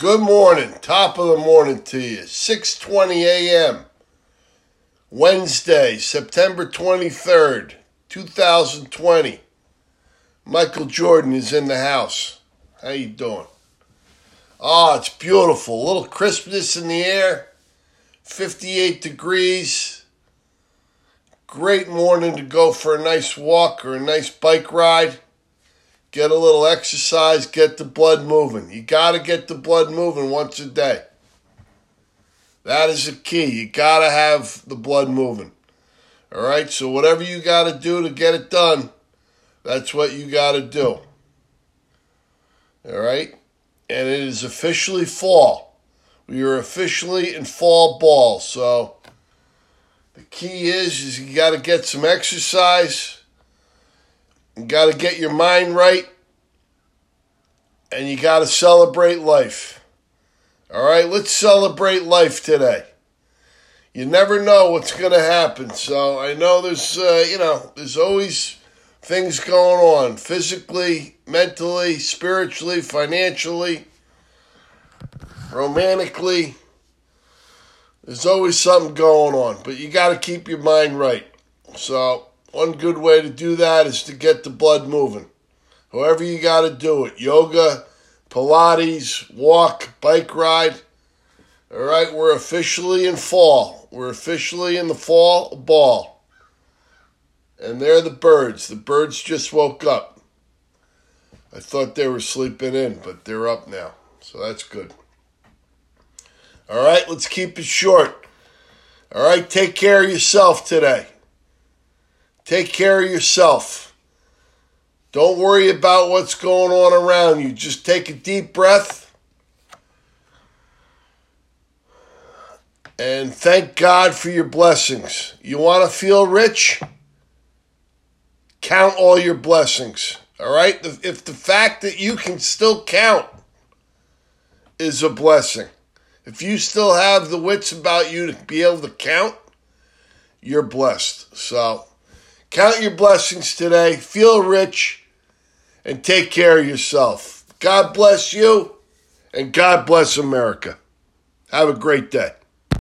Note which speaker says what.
Speaker 1: Good morning, top of the morning to you. 6:20 a.m. Wednesday, September 23rd, 2020. Michael Jordan is in the house. How you doing? Oh, it's beautiful. A little crispness in the air. 58 degrees. Great morning to go for a nice walk or a nice bike ride get a little exercise, get the blood moving. You got to get the blood moving once a day. That is the key. You got to have the blood moving. All right? So, whatever you got to do to get it done, that's what you got to do. All right? And it is officially fall. We are officially in fall ball. So, the key is, is you got to get some exercise you got to get your mind right and you got to celebrate life. All right, let's celebrate life today. You never know what's going to happen. So I know there's, uh, you know, there's always things going on physically, mentally, spiritually, financially, romantically. There's always something going on, but you got to keep your mind right. So one good way to do that is to get the blood moving. However, you got to do it yoga, Pilates, walk, bike ride. All right, we're officially in fall. We're officially in the fall ball. And they're the birds. The birds just woke up. I thought they were sleeping in, but they're up now. So that's good. All right, let's keep it short. All right, take care of yourself today. Take care of yourself. Don't worry about what's going on around you. Just take a deep breath and thank God for your blessings. You want to feel rich? Count all your blessings. All right? If the fact that you can still count is a blessing, if you still have the wits about you to be able to count, you're blessed. So, Count your blessings today, feel rich, and take care of yourself. God bless you, and God bless America. Have a great day.